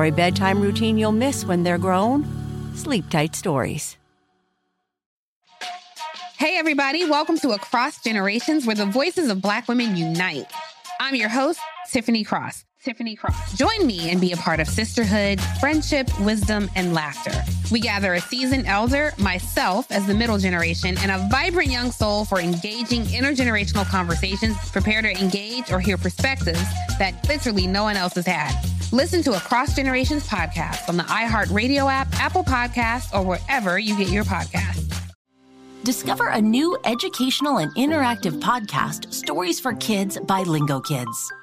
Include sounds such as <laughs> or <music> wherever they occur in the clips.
For a bedtime routine you'll miss when they're grown, Sleep Tight Stories. Hey, everybody, welcome to Across Generations, where the voices of Black women unite. I'm your host, Tiffany Cross. Tiffany Cross. Join me and be a part of sisterhood, friendship, wisdom, and laughter. We gather a seasoned elder, myself as the middle generation, and a vibrant young soul for engaging intergenerational conversations. Prepare to engage or hear perspectives that literally no one else has had. Listen to Across Generations podcast on the iHeartRadio app, Apple Podcasts, or wherever you get your podcasts. Discover a new educational and interactive podcast, Stories for Kids by Lingokids.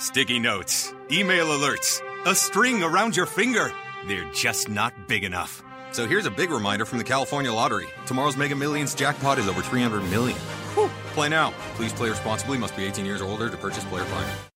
Sticky notes, email alerts, a string around your finger. They're just not big enough. So here's a big reminder from the California Lottery. Tomorrow's Mega Millions jackpot is over 300 million. Whew. Play now. Please play responsibly. Must be 18 years or older to purchase player fine.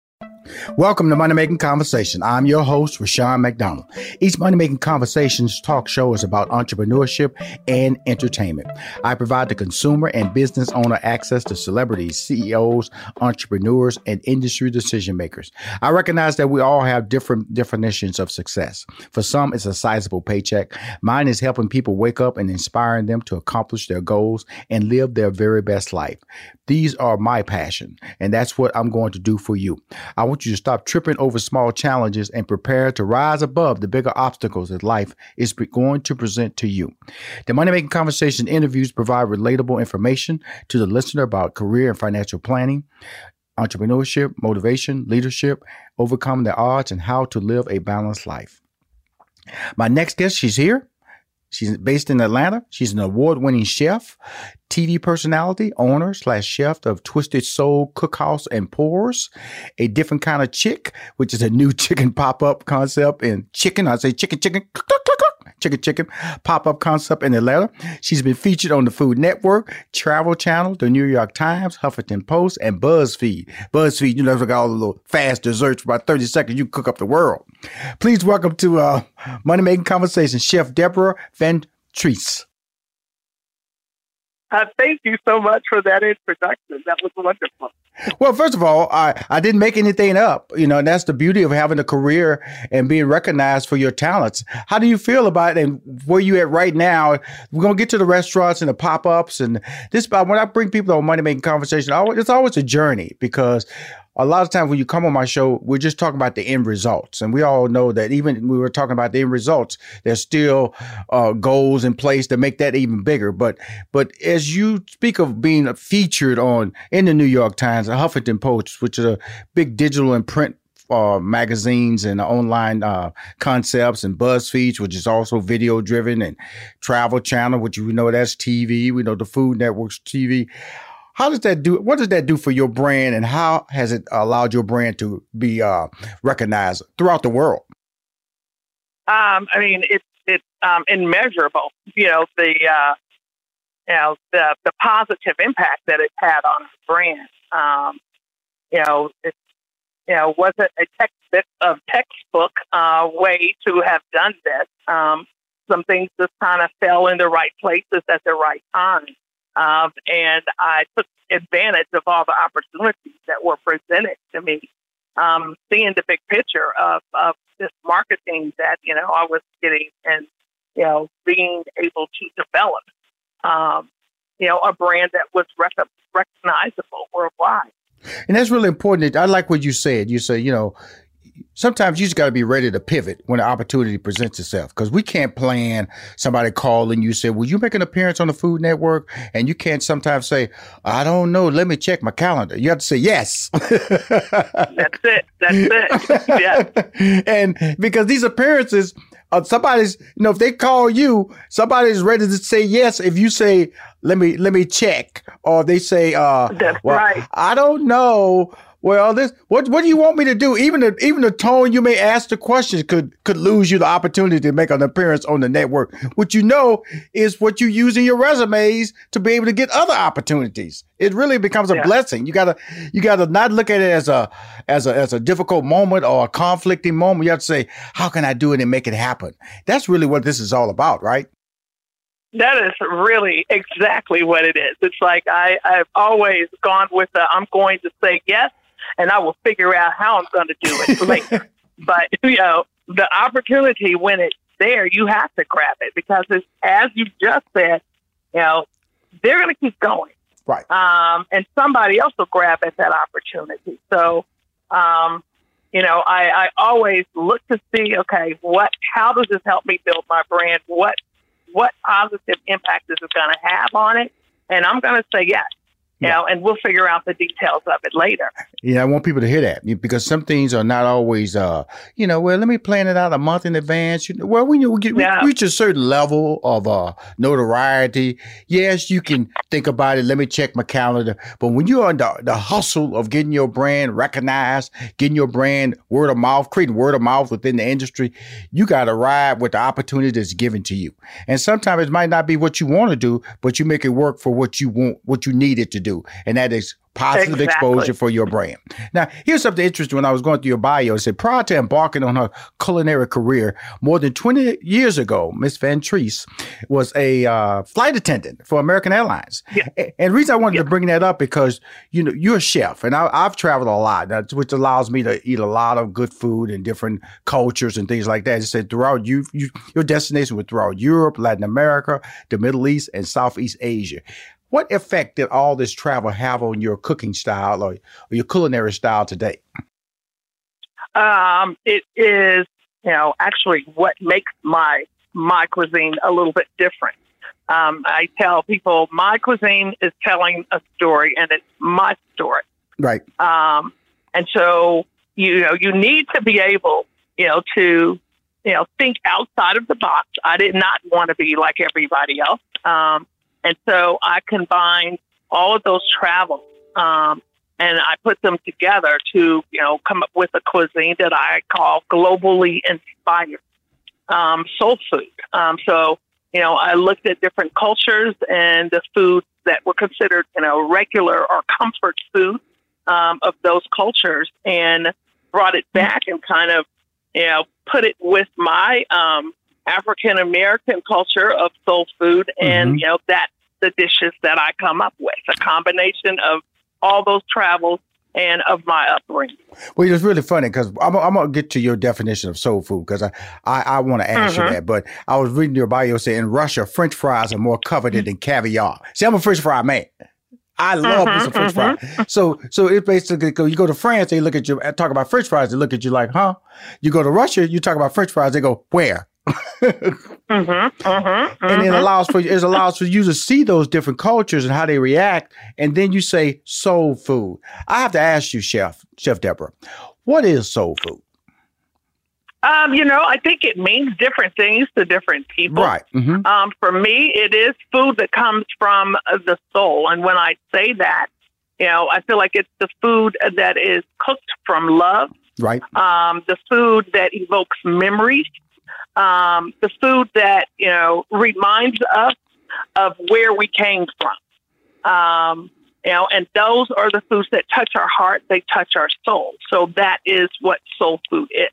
Welcome to Money Making Conversation. I'm your host, Rushion McDonald. Each Money Making Conversations talk show is about entrepreneurship and entertainment. I provide the consumer and business owner access to celebrities, CEOs, entrepreneurs, and industry decision makers. I recognize that we all have different definitions of success. For some, it's a sizable paycheck. Mine is helping people wake up and inspiring them to accomplish their goals and live their very best life. These are my passion, and that's what I'm going to do for you. I want you to stop tripping over small challenges and prepare to rise above the bigger obstacles that life is going to present to you. The Money Making Conversation interviews provide relatable information to the listener about career and financial planning, entrepreneurship, motivation, leadership, overcoming the odds, and how to live a balanced life. My next guest, she's here. She's based in Atlanta. She's an award-winning chef, TV personality, owner slash chef of Twisted Soul Cookhouse and Pours, a different kind of chick, which is a new <laughs> chicken pop-up concept in chicken. I say chicken, chicken, chicken, chicken pop-up concept in Atlanta. She's been featured on the Food Network, Travel Channel, the New York Times, Huffington Post, and BuzzFeed. BuzzFeed, you know, got all the little fast desserts for about 30 seconds. You cook up the world. Please welcome to uh, Money Making Conversation, Chef Deborah Van. <laughs> Uh, thank you so much for that introduction. That was wonderful. Well, first of all, I, I didn't make anything up. You know, and that's the beauty of having a career and being recognized for your talents. How do you feel about it and where you at right now? We're gonna get to the restaurants and the pop ups and this. When I bring people on money making conversation, it's always a journey because a lot of times when you come on my show, we're just talking about the end results. And we all know that even we were talking about the end results, there's still uh, goals in place to make that even bigger. But but as you speak of being featured on in the New York Times, the Huffington Post, which is a big digital and print uh, magazines and online uh, concepts and BuzzFeed, which is also video driven, and Travel Channel, which we know that's TV. We know the Food Network's TV. How does that do? What does that do for your brand, and how has it allowed your brand to be uh, recognized throughout the world? Um, I mean, it's it's um, immeasurable. You know the uh, you know the the positive impact that it's had on the brand. Um, you know, it you know wasn't a textbook of textbook uh, way to have done this. Um, some things just kind of fell in the right places at the right time, um, and I took advantage of all the opportunities that were presented to me. Um, seeing the big picture of, of this marketing that you know I was getting and you know being able to develop um, you know a brand that was rec- recognizable worldwide. And that's really important. I like what you said. You say, you know, sometimes you just got to be ready to pivot when the opportunity presents itself because we can't plan somebody calling you say will you make an appearance on the food network? And you can't sometimes say i don't know let me check my calendar. You have to say yes. That's it. That's it. <laughs> Yeah. And because these appearances uh, somebody's you know if they call you somebody's ready to say yes if you say let me let me check. Or they say uh that's well, right. I don't know well, this what what do you want me to do? Even the even the tone you may ask the questions could could lose you the opportunity to make an appearance on the network. What you know is what you use in your resumes to be able to get other opportunities. It really becomes a yeah. blessing. You gotta you gotta not look at it as a as a as a difficult moment or a conflicting moment. You have to say, how can I do it and make it happen? That's really what this is all about, right? That is really exactly what it is. It's like I, I've always gone with the I'm going to say yes and I will figure out how I'm going to do it <laughs> later. but you know, the opportunity when it's there, you have to grab it because it's, as you just said, you know, they're going to keep going. Right. Um, and somebody else will grab at that opportunity. So, um, you know, I, I always look to see, okay, what, how does this help me build my brand? What, what positive impact is it going to have on it? And I'm going to say yes you know, and we'll figure out the details of it later. Yeah, I want people to hear that because some things are not always, uh, you know, well, let me plan it out a month in advance. You know, well, when you get yeah. reach a certain level of uh, notoriety, yes, you can think about it. Let me check my calendar. But when you're on the, the hustle of getting your brand recognized, getting your brand word of mouth, creating word of mouth within the industry, you got to ride with the opportunity that's given to you. And sometimes it might not be what you want to do, but you make it work for what you want, what you need it to do do, and that is positive exactly. exposure for your brand. Now, here's something interesting. When I was going through your bio, it said prior to embarking on her culinary career more than 20 years ago, Miss VanTrece was a uh, flight attendant for American Airlines. Yeah. And the reason I wanted yeah. to bring that up because you know you're a chef, and I, have traveled a lot, which allows me to eat a lot of good food and different cultures and things like that. It said throughout you, you your destination was throughout Europe, Latin America, the Middle East, and Southeast Asia. What effect did all this travel have on your cooking style or, or your culinary style today? Um, it is, you know, actually what makes my my cuisine a little bit different. Um, I tell people my cuisine is telling a story, and it's my story. Right. Um, and so you know you need to be able, you know, to you know think outside of the box. I did not want to be like everybody else. Um, and so I combined all of those travels um, and I put them together to, you know, come up with a cuisine that I call globally inspired um, soul food. Um, so, you know, I looked at different cultures and the foods that were considered, you know, regular or comfort food um, of those cultures and brought it back and kind of, you know, put it with my um, African American culture of soul food, and mm-hmm. you know that's the dishes that I come up with. A combination of all those travels and of my upbringing. Well, it's really funny because I'm, I'm, gonna get to your definition of soul food because I I, I want to ask mm-hmm. you that. But I was reading your bio saying in Russia, French fries are more coveted than caviar. See, I'm a French fry man. I love mm-hmm, some French mm-hmm. fries. So, so it basically go. You go to France, they look at you, talk about French fries. They look at you like, huh? You go to Russia, you talk about French fries. They go, where? Mm-hmm, mm-hmm, and it mm-hmm. allows for it allows for you to see those different cultures and how they react, and then you say soul food. I have to ask you, Chef Chef Deborah, what is soul food? Um, you know, I think it means different things to different people. Right. Mm-hmm. Um, for me, it is food that comes from the soul, and when I say that, you know, I feel like it's the food that is cooked from love. Right. Um, the food that evokes memories um, the food that you know reminds us of where we came from. Um, you know, and those are the foods that touch our heart, they touch our soul. So that is what soul food is.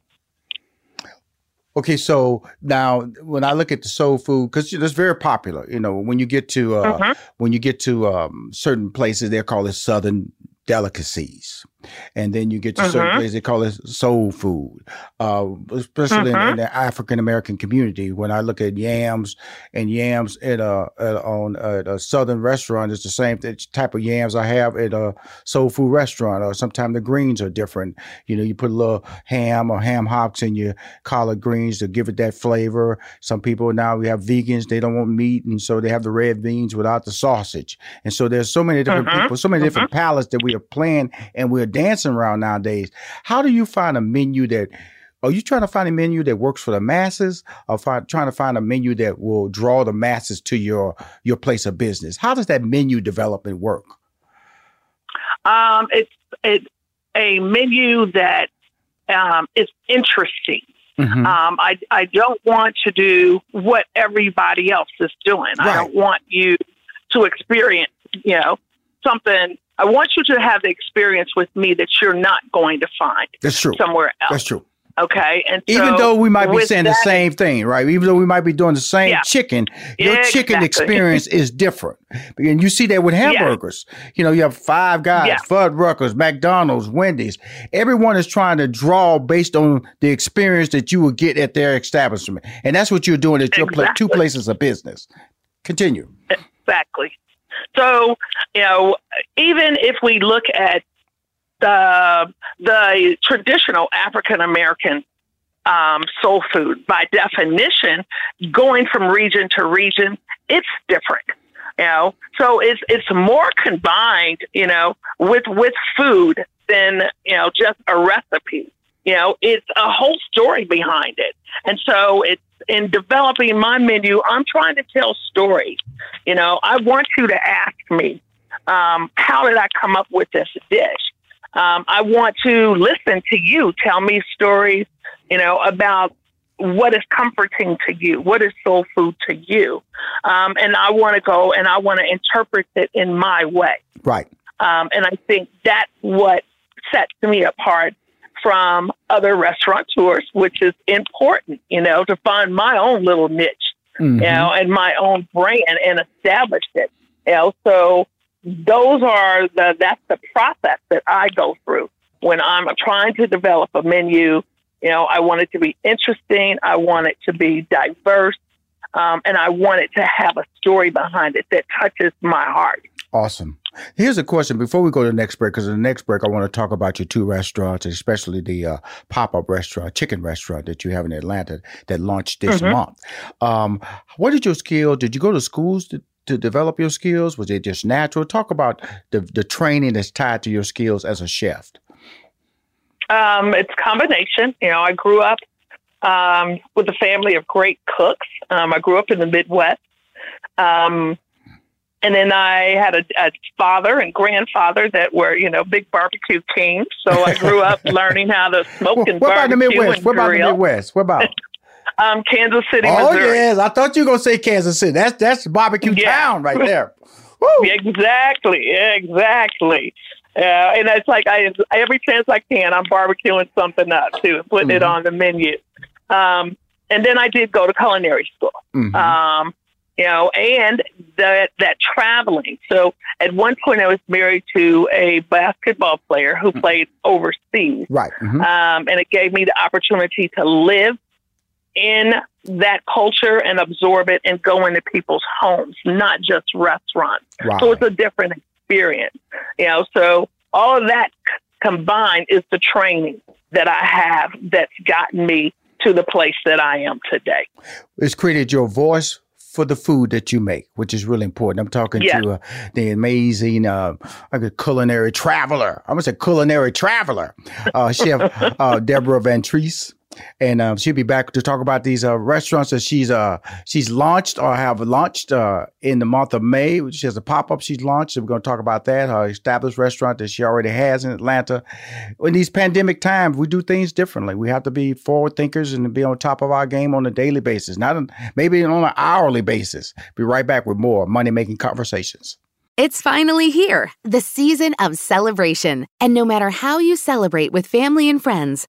Okay, so now when I look at the soul food, because it's very popular, you know, when you get to uh, mm-hmm. when you get to um, certain places, they call it Southern delicacies and then you get to certain mm-hmm. places they call it soul food, uh, especially mm-hmm. in, in, the African American community. When I look at yams and yams at a, at on a, a southern restaurant, it's the same type of yams I have at a soul food restaurant. Or sometimes the greens are different. You know, you put a little ham or ham hocks in your collard greens to give it that flavor. Some people now we have vegans; they don't want meat, and so they have the red beans without the sausage. And so there's so many different mm-hmm. people, so many different mm-hmm. palates that we are playing, and we're dancing around nowadays. How do you find a menu that are you trying to find a menu that works for the masses or find, trying to find a menu that will draw the masses to your your place of business? How does that menu development work? Um, it's it's a menu that um, is interesting. Mm-hmm. Um, I I don't want to do what everybody else is doing. Right. I don't want you to experience, you know, something I want you to have the experience with me that you're not going to find That's true. somewhere else. That's true. Okay. And so even though we might be saying that, the same thing, right? Even though we might be doing the same yeah. chicken, your yeah, chicken exactly. experience <laughs> is different. And you see that with hamburgers. Yeah. You know, you have five guys, yeah. Fuddruckers, McDonald's, Wendy's. Everyone is trying to draw based on the experience that you will get at their establishment. And that's what you're doing at your exactly. two places of business. Continue. Exactly. So, you know, even if we look at the the traditional African American um, soul food, by definition, going from region to region, it's different. You know, so it's it's more combined, you know, with with food than you know just a recipe. You know, it's a whole story behind it, and so it's in developing my menu, I'm trying to tell stories. You know, I want you to ask me, um, how did I come up with this dish? Um, I want to listen to you tell me stories, you know, about what is comforting to you, what is soul food to you, um, and I want to go and I want to interpret it in my way. Right. Um, and I think that's what sets me apart from other restaurateurs, which is important, you know, to find my own little niche, mm-hmm. you know, and my own brand and establish it. You know, so those are the that's the process that I go through when I'm trying to develop a menu. You know, I want it to be interesting. I want it to be diverse. Um, and I want it to have a story behind it that touches my heart. Awesome. Here's a question before we go to the next break, because in the next break, I want to talk about your two restaurants, especially the uh, pop up restaurant, chicken restaurant that you have in Atlanta that launched this mm-hmm. month. Um, what did your skill? Did you go to schools to, to develop your skills? Was it just natural? Talk about the, the training that's tied to your skills as a chef. Um, it's combination. You know, I grew up um, with a family of great cooks. Um, I grew up in the Midwest. Um, and then I had a, a father and grandfather that were, you know, big barbecue kings. So I grew up <laughs> learning how to smoke and what barbecue about the Midwest? What about the Midwest? What about? um, Kansas City, oh, Missouri. yes, I thought you were gonna say Kansas City. That's that's barbecue yeah. town right there. <laughs> Woo. exactly, exactly. Yeah, and it's like I every chance I can, I'm barbecuing something up too, putting mm-hmm. it on the menu. Um, and then I did go to culinary school. Mm-hmm. Um, you know, and that that traveling. So at one point, I was married to a basketball player who mm-hmm. played overseas. Right. Mm-hmm. Um, and it gave me the opportunity to live in that culture and absorb it and go into people's homes, not just restaurants. Right. So it's a different experience. You know, so all of that combined is the training that I have that's gotten me to the place that I am today. It's created your voice for the food that you make, which is really important. I'm talking yeah. to uh, the amazing uh, culinary traveler. I'm gonna say culinary traveler, uh, Chef uh, Deborah VanTrece. And um, she'll be back to talk about these uh, restaurants that she's uh, she's launched or have launched uh, in the month of May. She has a pop up she's launched. So we're going to talk about that. Her established restaurant that she already has in Atlanta. In these pandemic times, we do things differently. We have to be forward thinkers and be on top of our game on a daily basis, not on, maybe on an hourly basis. Be right back with more money making conversations. It's finally here, the season of celebration. And no matter how you celebrate with family and friends,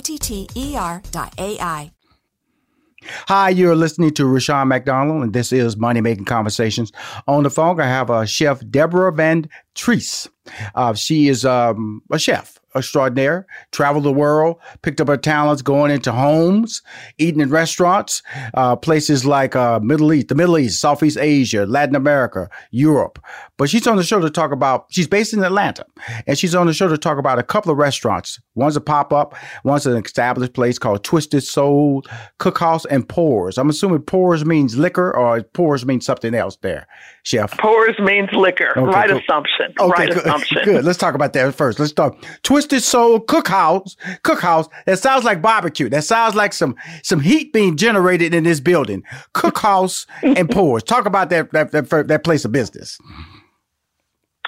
O-T-T-E-R dot A-I. Hi, you're listening to Rushion McDonald, and this is Money Making Conversations. On the phone, I have uh, Chef Deborah Van Treese. Uh, she is um, a chef extraordinaire, traveled the world, picked up her talents going into homes, eating in restaurants, uh, places like uh, Middle East, the Middle East, Southeast Asia, Latin America, Europe. But she's on the show to talk about, she's based in Atlanta, and she's on the show to talk about a couple of restaurants. One's a pop up, one's an established place called Twisted Soul Cookhouse and Pours. I'm assuming Pours means liquor or Pours means something else there, Chef. Pours means liquor. Okay, right cool. assumption. Okay, right good. <laughs> assumption. Good. Let's talk about that first. Let's talk Twisted Soul Cookhouse. Cookhouse. That sounds like barbecue. That sounds like some some heat being generated in this building. Cookhouse <laughs> and Pours. Talk about that that that, that place of business.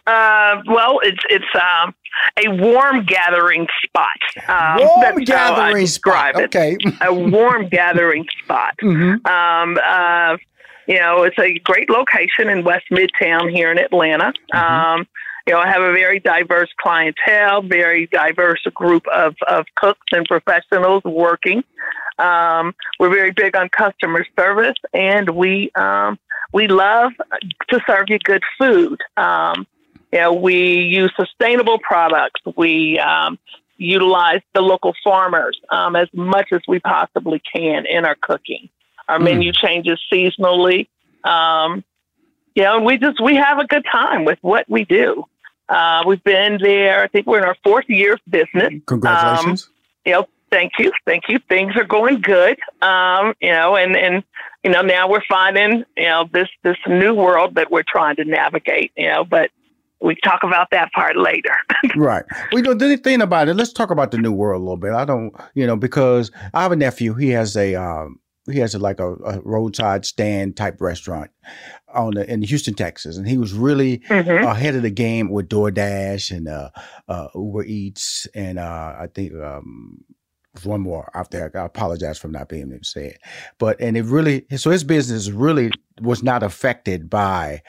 Uh, well, it's it's um, a warm gathering spot. Um, warm gathering spot. Okay, a warm <laughs> gathering spot. Mm-hmm. Um, uh, you know, it's a great location in West Midtown here in Atlanta. Mm-hmm. Um, you know, I have a very diverse clientele, very diverse group of, of cooks and professionals working. Um, we're very big on customer service, and we um, we love to serve you good food. Um, you know, we use sustainable products. We um, utilize the local farmers um, as much as we possibly can in our cooking. Our mm. menu changes seasonally. Um, you know, we just we have a good time with what we do. Uh, we've been there. I think we're in our fourth year of business. Congratulations. Um, you know, thank you, thank you. Things are going good. Um, you know, and and you know now we're finding you know this this new world that we're trying to navigate. You know, but we talk about that part later. <laughs> right. We don't do anything about it. Let's talk about the new world a little bit. I don't, you know, because I have a nephew. He has a um, he has a, like a, a, roadside stand type restaurant on the, in Houston, Texas, and he was really mm-hmm. ahead of the game with DoorDash and uh, uh, Uber Eats, and uh, I think um, one more out there. I apologize for not being able to say it, but and it really so his business really was not affected by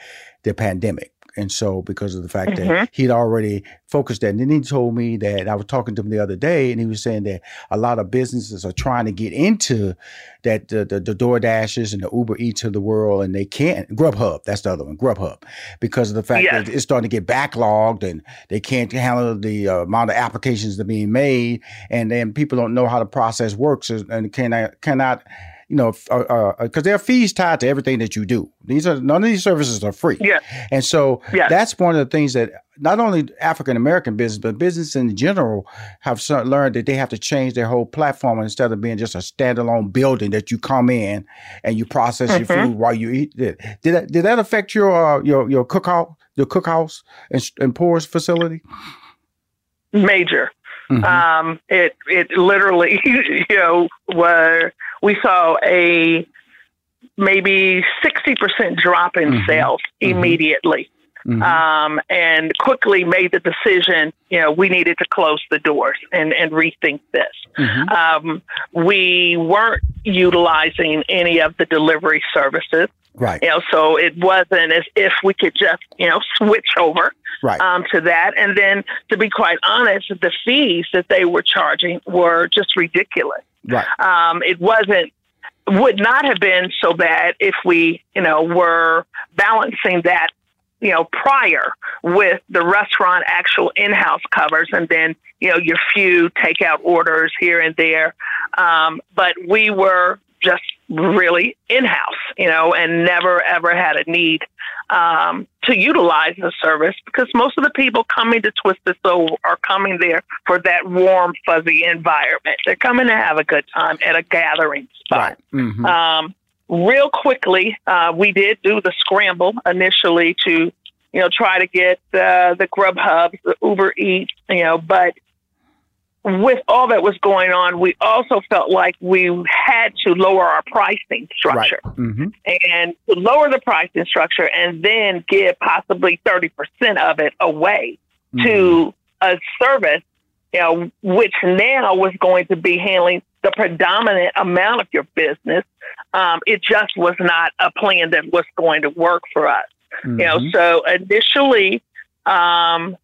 the pandemic And so, because of the fact Mhm. that he'd already focused that, and then he told me that I was talking to him the other day, and he was saying that a lot of businesses are trying to get into that the the, the Door Dashes and the Uber Eats of the world, and they can't. Grubhub, that's the other one, Grubhub, because of the fact Yes. that it's starting to get backlogged, and they can't handle the uh, amount of applications that are being made, and then people don't know how the process works, and- and cannot cannot you know, because uh, uh there are fees tied to everything that you do. These are none of these services are free. Yeah. And so Yes. that's one of the things that not only African American business, but business in general have learned that they have to change their whole platform instead of being just a standalone building that you come in and you process your Mhm. food while you eat it. Did that, did that affect your uh, your your cookhouse your cookhouse and, and pours facility? major. Mhm. Um, it it literally, <laughs> you know, where we saw a maybe sixty percent drop in Mhm. sales Mhm. immediately, Mhm. um, and quickly made the decision. You know, we needed to close the doors and and rethink this. Mhm. Um, we weren't utilizing any of the delivery services. Right. You know, so it wasn't as if we could just, you know, switch over Right. um, to that. And then, to be quite honest, the fees that they were charging were just ridiculous. Right. Um, it wasn't, would not have been so bad if we, you know, were balancing that, you know, prior with the restaurant actual in-house covers, and then, you know, your few takeout orders here and there. Um, but we were just really in-house, you know, and never ever had a need um, to utilize the service because most of the people coming to Twisted Soul are coming there for that warm, fuzzy environment. They're coming to have a good time at a gathering spot. Mhm. Um, real quickly, uh, we did do the scramble initially to, you know, try to get uh, the Grubhubs, the Uber Eats, you know, but with all that was going on, we also felt like we had to lower our pricing structure Mhm. and to lower the pricing structure and then give possibly 30% of it away to a service, you know, which now was going to be handling the predominant amount of your business. Um, it just was not a plan that was going to work for us. You know, Mhm. so initially, um,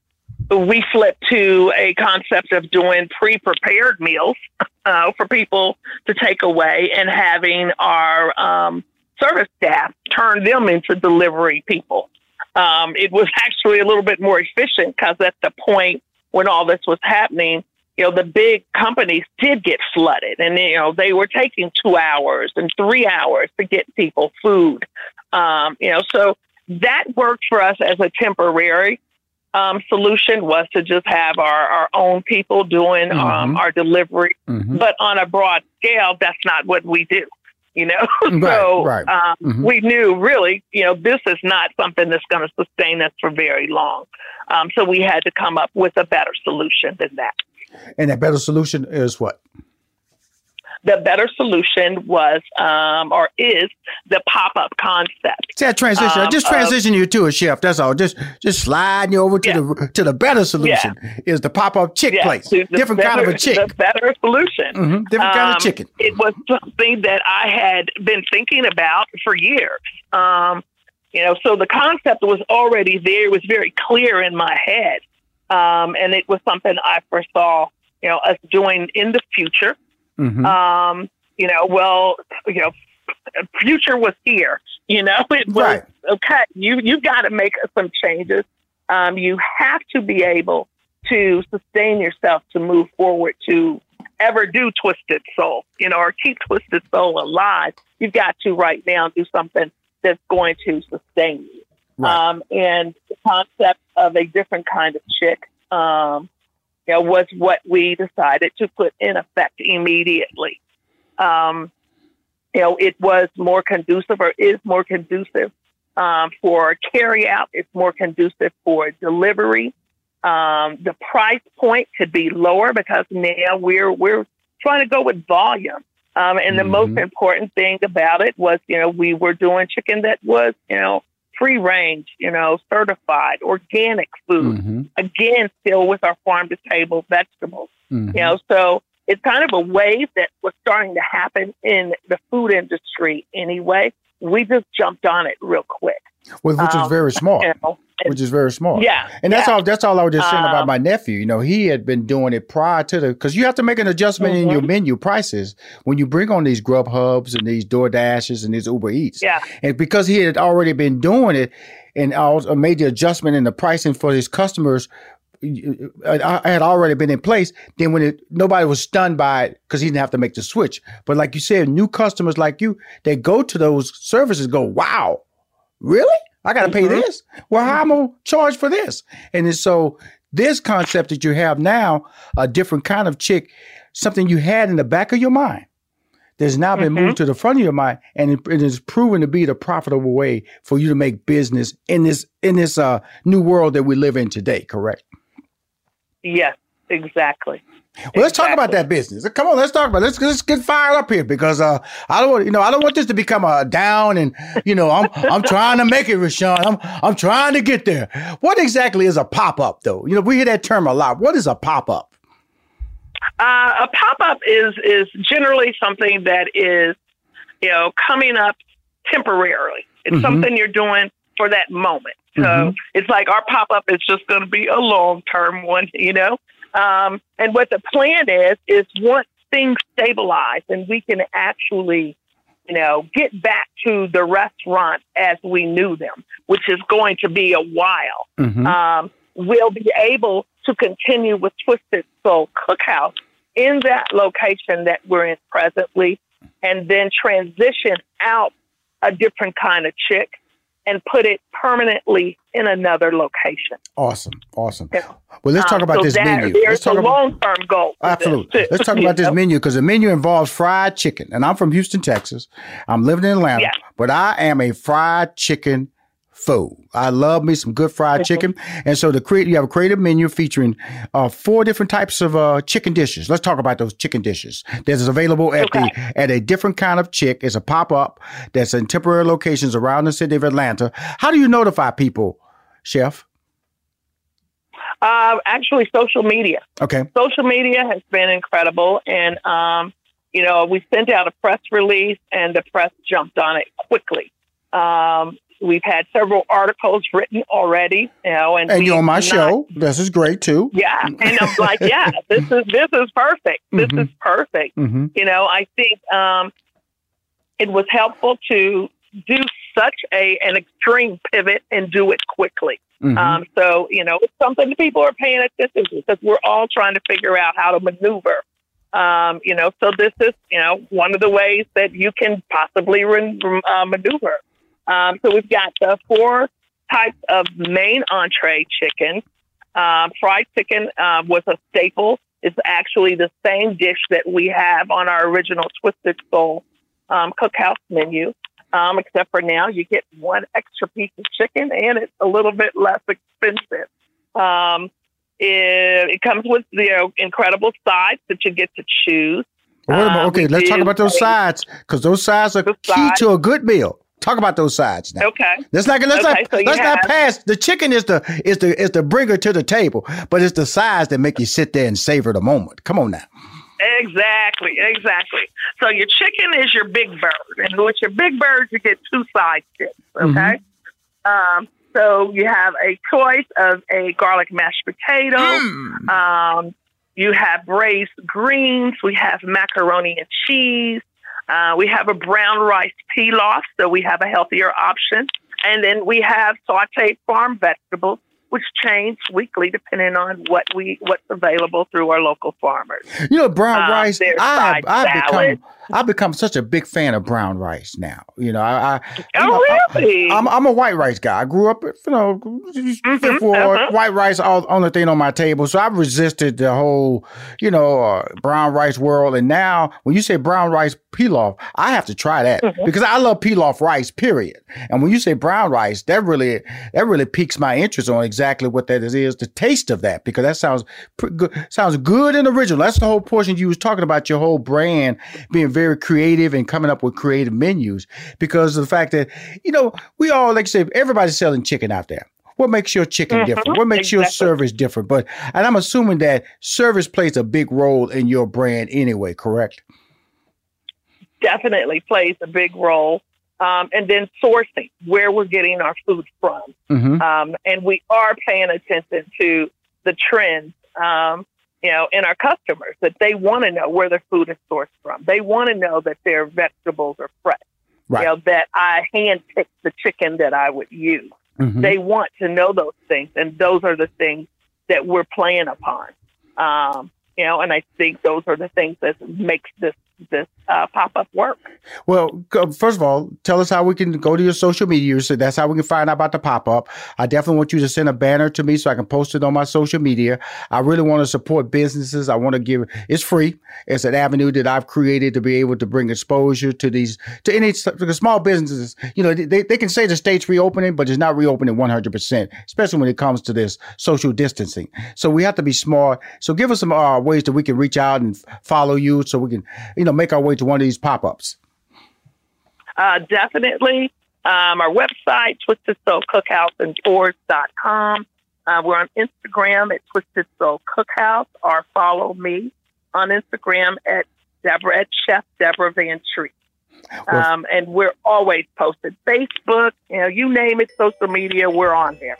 we flipped to a concept of doing pre-prepared meals <laughs> uh, for people to take away and having our um, service staff turn them into delivery people. Um, it was actually a little bit more efficient because at the point when all this was happening, you know, the big companies did get flooded and, you know, they were taking two hours and three hours to get people food. Um, you know, so that worked for us as a temporary um, solution was to just have our, our own people doing um, Mhm. our delivery. Mhm. But on a broad scale, that's not what we do. You know, <laughs> so right. Um, Mhm. we knew really, you know, this is not something that's going to sustain us for very long. Um, so we had to come up with a better solution than that. And that better solution is what? The better solution was, um, or is, the pop-up concept. See that transition. I Um, just of- transition you to a chef. That's all. Just just sliding you over to the to the better solution is the pop up chick Yeah, place. Different kind of a better- chick. The better solution. Mhm, different kind of Um, chicken. It was something that I had been thinking about for years. Um, you know, so the concept was already there. It was very clear in my head, um, and it was something I foresaw. You know, us doing in the future. Mhm. Um, you know, well, you know, future was here. You know, <laughs> it was Right. okay. You you got to make some changes. Um, you have to be able to sustain yourself to move forward to ever do Twisted Soul, you know, or keep Twisted Soul alive. You've got to right now do something that's going to sustain you. Um, and the concept of a different kind of chick, um, know, was what we decided to put in effect immediately. Um, you know, it was more conducive or is more conducive um, for carry out. It's more conducive for delivery. Um, the price point could be lower because now we're we're trying to go with volume. Um, and the most important thing about it was, you know, we were doing chicken that was, you know, free range, you know, certified, organic food. Mhm. Again, still with our farm to table vegetables. Mhm. You know, so it's kind of a wave that was starting to happen in the food industry anyway. We just jumped on it real quick. Which, which Um, is very <laughs> smart. you know, which is very smart. Yeah, and that's yeah. all. That's all I was just saying about Um, my nephew. You know, he had been doing it prior to the because you have to make an adjustment in Mm-hmm. your menu prices when you bring on these Grub Hubs and these Door Dashes and these Uber Eats. Yeah. and because he had already been doing it and also made the adjustment in the pricing for his customers. I I had already been in place. Then when it nobody was stunned by it because he didn't have to make the switch. But like you said, new customers like you, they go to those services, go, wow, really? I got to pay this? Well, how am I going to charge for this? And so this concept that you have now, a different kind of chick, something you had in the back of your mind, that's now been moved to the front of your mind, and it, it is proven to be the profitable way for you to make business in this in this uh, new world that we live in today. Correct? Yes, exactly. Well, let's talk about that business. Come on, let's talk about it. let's let's get fired up here because uh, I don't want you know I don't want this to become a down and you know I'm I'm trying to make it, Rushion. I'm I'm trying to get there. What exactly is a pop up though? You know we hear that term a lot. What is a pop up? Uh, a pop up is is generally something that is, you know, coming up temporarily. It's Mhm. something you're doing for that moment. So Mhm. it's like our pop up is just going to be a long term one, you know. Um, and what the plan is is once things stabilize and we can actually, you know, get back to the restaurant as we knew them, which is going to be a while Mhm. um, will be able to continue with Twisted Soul Cookhouse in that location that we're in presently, and then transition out a different kind of chick and put it permanently in another location. Awesome, awesome. Well, let's talk Um, about so this that- menu. Let's talk a about long term goal. Absolutely. Let's talk about this know? menu because the menu involves fried chicken. And I'm from Houston, Texas. I'm living in Atlanta, Yeah. but I am a fried chicken fool. I love me some good fried chicken. And so the create you have a creative menu featuring uh, four different types of uh, chicken dishes. Let's talk about those chicken dishes. That's available at the at a different kind of chick. It's a pop-up that's in temporary locations around the city of Atlanta. How do you notify people, Chef? Uh, actually, social media. Okay. Social media has been incredible, and um, you know, we sent out a press release, and the press jumped on it quickly. Um, we've had several articles written already, you know, and, And you're on my not- show. This is great too. Yeah, and I'm like, yeah, <laughs> this is this is perfect. This Mhm. is perfect. Mhm. You know, I think um, it was helpful to do such a an extreme pivot and do it quickly. Mhm. Um, so you know, it's something that people are paying attention to because we're all trying to figure out how to maneuver. Um, you know, so this is you know one of the ways that you can possibly re- uh, maneuver. Um, so we've got the four types of main entree chicken. Um, fried chicken uh, was a staple. It's actually the same dish that we have on our original Twisted Soul um, cookhouse menu, um, except for now you get one extra piece of chicken and it's a little bit less expensive. Um, it, it comes with you know incredible sides that you get to choose. Well, wait a. Uh, Okay, let's talk about those sides because those sides are key sides. to a good meal. Talk about those sides now. Okay. Let's not let's Okay, not so let's not pass. The chicken is the is the is the bringer to the table, but it's the sides that make you sit there and savor the moment. Come on now. Exactly, exactly. So your chicken is your big bird, and with your big bird, you get two side chips. Okay. Um, so you have a choice of a garlic mashed potato. Um, you have braised greens. We have macaroni and cheese. Uh, we have a brown rice pilaf, so we have a healthier option. And then we have sauteed farm vegetables, which change weekly depending on what we what's available through our local farmers. You know, brown Um, rice. I I've become. I've become such a big fan of brown rice now. You know, I, I Oh, know, I- really? I'm I'm a white rice guy. I grew up, you know, fifth ward, uh-huh. white rice all only thing on my table. So I've resisted the whole, you know, uh, brown rice world. And now when you say brown rice pilaf, I have to try that Mm-hmm. because I love pilaf rice. Period. And when you say brown rice, that really that really piques my interest on exactly what that is, is the taste of that because that sounds pretty good. Sounds good and original. That's the whole portion you was talking about your whole brand being very creative and coming up with creative menus because of the fact that you know we all like I say everybody's selling chicken out there. What makes your chicken Mhm, different? What makes your service different? But and I'm assuming that service plays a big role in your brand anyway, correct? definitely plays a big role. Um, and then sourcing where we're getting our food from. Mm-hmm. Um, and we are paying attention to the trends, um, you know, in our customers that they want to know where their food is sourced from. They want to know that their vegetables are fresh. Right. You know, that I hand handpicked the chicken that I would use. Mhm. They want to know those things, and those are the things that we're playing upon. Um, you know, and I think those are the things that makes this this uh, pop up work. Well, first of all, tell us how we can go to your social media. So that's how we can find out about the pop up. I definitely want you to send a banner to me so I can post it on my social media. I really want to support businesses. I want to give it's free. It's an avenue that I've created to be able to bring exposure to these to any because small businesses. You know, they, they can say the state's reopening, but it's not reopening 100 percent, especially when it comes to this social distancing. So we have to be smart. So give us some uh, ways that we can reach out and follow you, so we can you know make our way to one of these pop ups. Uh, definitely. Um, our website, Twisted Soul Cookhouse and Forge.com. Uh, we're on Instagram at Twisted Soul Cookhouse or follow me on Instagram at Deborah at Chef Deborah Van Treat. Um, and we're always posted. Facebook, you know, you name it, social media, we're on there.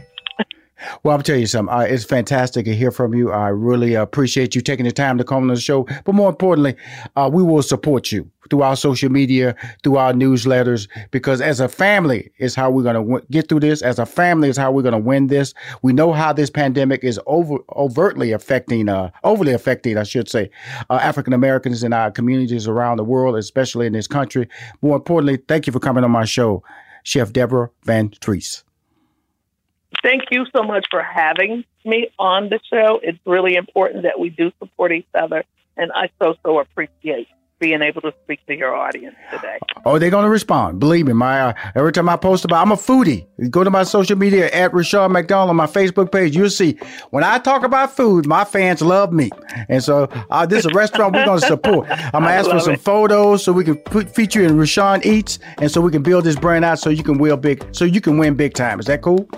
Well, I'll tell you something. Uh, it's fantastic to hear from you. I really appreciate you taking the time to come on the show. But more importantly, uh, we will support you through our social media, through our newsletters, because as a family is how we're going to w- get through this. As a family is how we're going to win this. We know how this pandemic is over overtly affecting, uh, overly affecting, I should say, uh, African Americans in our communities around the world, especially in this country. More importantly, thank you for coming on my show, Chef Deborah VanTrece. Thank you so much for having me on the show. It's really important that we do support each other. And I so, so appreciate being able to speak to your audience today. Oh, they're gonna respond. Believe me, my uh, every time I post about, I'm a foodie. Go to my social media at Rushion McDonald on my Facebook page. You'll see when I talk about food, my fans love me, and so uh, this is a restaurant we're gonna support. <laughs> I'm gonna I ask for some it. photos so we can put feature in Rushion Eats, and so we can build this brand out so you can win big, so you can win big time. Is that cool?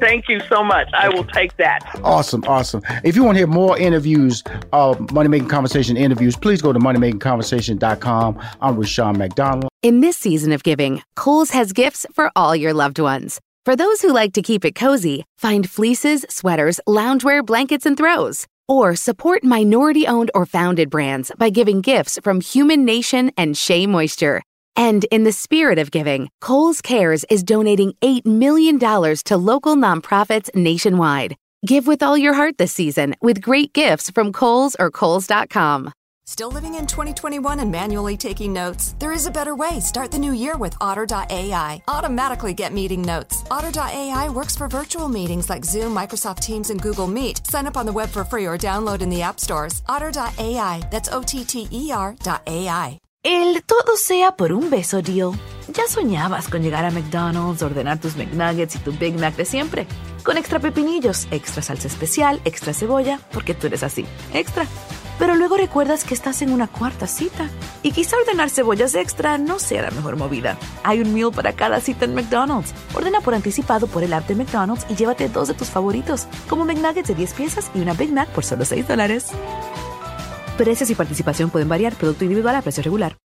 Thank you so much. I will take that. Awesome, awesome. If you want to hear more interviews, uh, Money Making Conversation interviews, please go to moneymakingconversation.com. I'm Rushion McDonald. In this season of giving, Kohl's has gifts for all your loved ones. For those who like to keep it cozy, find fleeces, sweaters, loungewear, blankets, and throws. Or support minority owned or founded brands by giving gifts from Human Nation and Shea Moisture. And in the spirit of giving, Kohl's Cares is donating $8 million to local nonprofits nationwide. Give with all your heart this season with great gifts from Kohl's or Kohl's.com. Still living in 2021 and manually taking notes? There is a better way. Start the new year with Otter.ai. Automatically get meeting notes. Otter.ai works for virtual meetings like Zoom, Microsoft Teams, and Google Meet. Sign up on the web for free or download in the app stores. Otter.ai. That's O T T E R.ai. El todo sea por un beso deal. Ya soñabas con llegar a McDonald's, ordenar tus McNuggets y tu Big Mac de siempre. Con extra pepinillos, extra salsa especial, extra cebolla, porque tú eres así, extra. Pero luego recuerdas que estás en una cuarta cita y quizá ordenar cebollas extra no sea la mejor movida. Hay un meal para cada cita en McDonald's. Ordena por anticipado por el app de McDonald's y llévate dos de tus favoritos, como McNuggets de 10 piezas y una Big Mac por solo 6 dólares. Precios y participación pueden variar, producto individual a precio regular.